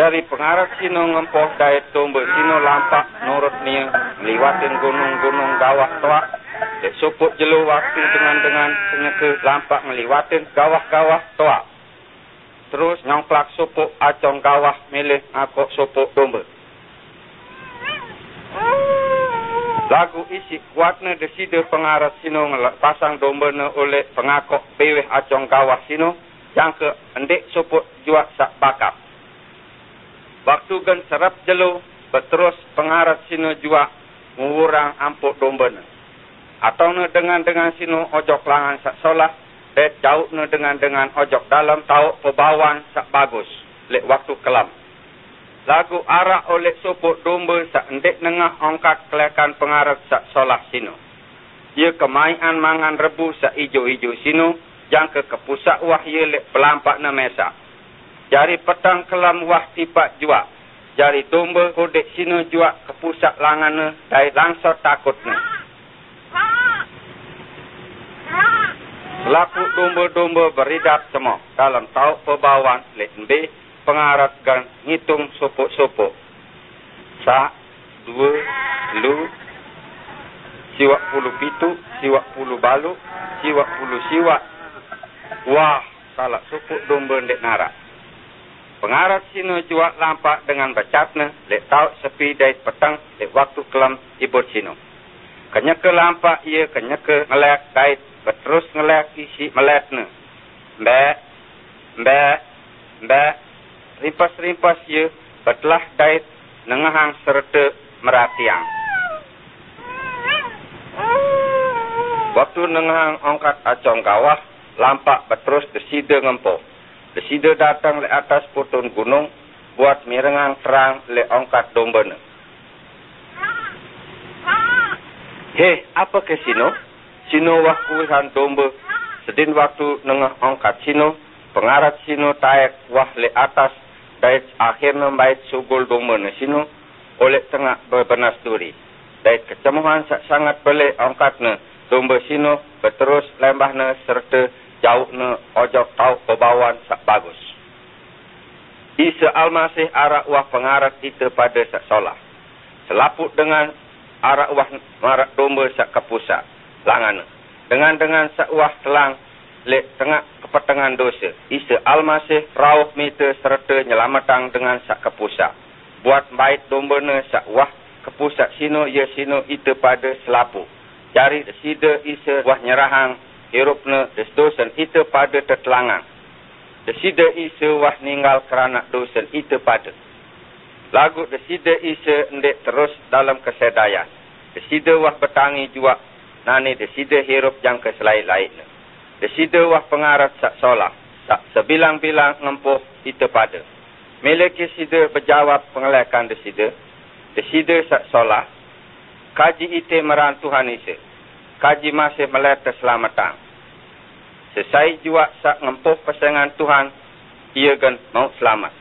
Jari pengarap sino ngempoh daya tumbuh sino lampak nurut niya meliwatin gunung-gunung gawah toa. Dek suput jelu waktu dengan-dengan kenyeke lampak meliwatin gawah-gawah toa. Terus nyongklak supuk acong gawah milih akok supuk tumbuh. Lagu isi kuatnya deside pengarat sino pasang domba ne oleh pengakok peweh acong kawah sino yang ke endek suput juak sak bakap. Waktu gen serap jelu berterus pengarat sino juak mengurang ampuk domba ne. Atau ne dengan dengan sino ojok langan sak solah dan jauh ne dengan dengan ojok dalam tau pebawan sak bagus lek waktu kelam lagu arak oleh suput domba sak endek nengah ongkat kelekan pengarap sak solah sino. Ia kemaian mangan rebu sak ijo-ijo sino, yang ke kepusak wah ia lek pelampak na mesa. Jari petang kelam wah tipak jua. Jari domba kodek sino jua kepusak langan ne, dari langsor takut ne. Selaku domba-domba beridap semua dalam tauk pebawan lek mbeh pengarat gan ngitung sopok-sopok. Sa, dua, lu, siwak puluh pitu, siwak puluh balu, siwak puluh siwak. Wah, salah sopok domba ndek narak. Pengarat sino juak lampak dengan bacatna, lek tau sepi dari petang, lek waktu kelam ibut sino. Kenyeke lampak ia kenyeke ngelek kait, berterus ngelek isi meletna. Mbak, mbak, mbak, rimpas-rimpas ye betlah dait nengahang serta meratiang. Waktu nengahang ongkat acong kawah, lampak beterus desida ngempo. Desida datang le atas putun gunung, buat mirengang terang le ongkat domba ne. Hei, apa ke sino? Sino waktu han domba, sedin waktu nengah ongkat sino, pengarat sino taek wah le atas Dait akhirnya bait sugul domba sino oleh tengah berbenas duri. Dait kecemuhan sangat boleh angkatnya domba sino berterus lembahnya serta jauhnya ojok tau kebawan sak bagus. Isa almasih arak wah pengarat kita pada sak solah. Selaput dengan arak wah marak domba sak kepusak. Langan. Dengan dengan sak wah telang lek tengah kepetengan dosa. Isa almasih rauh mita serta nyelamatang dengan sak kepusat. Buat baik domba ne sak wah kepusat sino ya sino itu pada selapu. Cari sida isa wah nyerahang hirup ne desdosan itu pada tertelangang. Desida isa wah ninggal kerana dosen itu pada. Lagu desida isa ndek terus dalam kesedayaan. Desida wah bertangi jua nani desida hirup yang keselai-lainnya. Desida wah pengarat sak solah. Sak sebilang-bilang ngempuh itu pada. Miliki sida berjawab pengelekan desida. Desida sak solah. Kaji ite meran Tuhan isi. Kaji masih melihat keselamatan. Sesai jua sak ngempuh pasangan Tuhan. Ia kan mau selamat.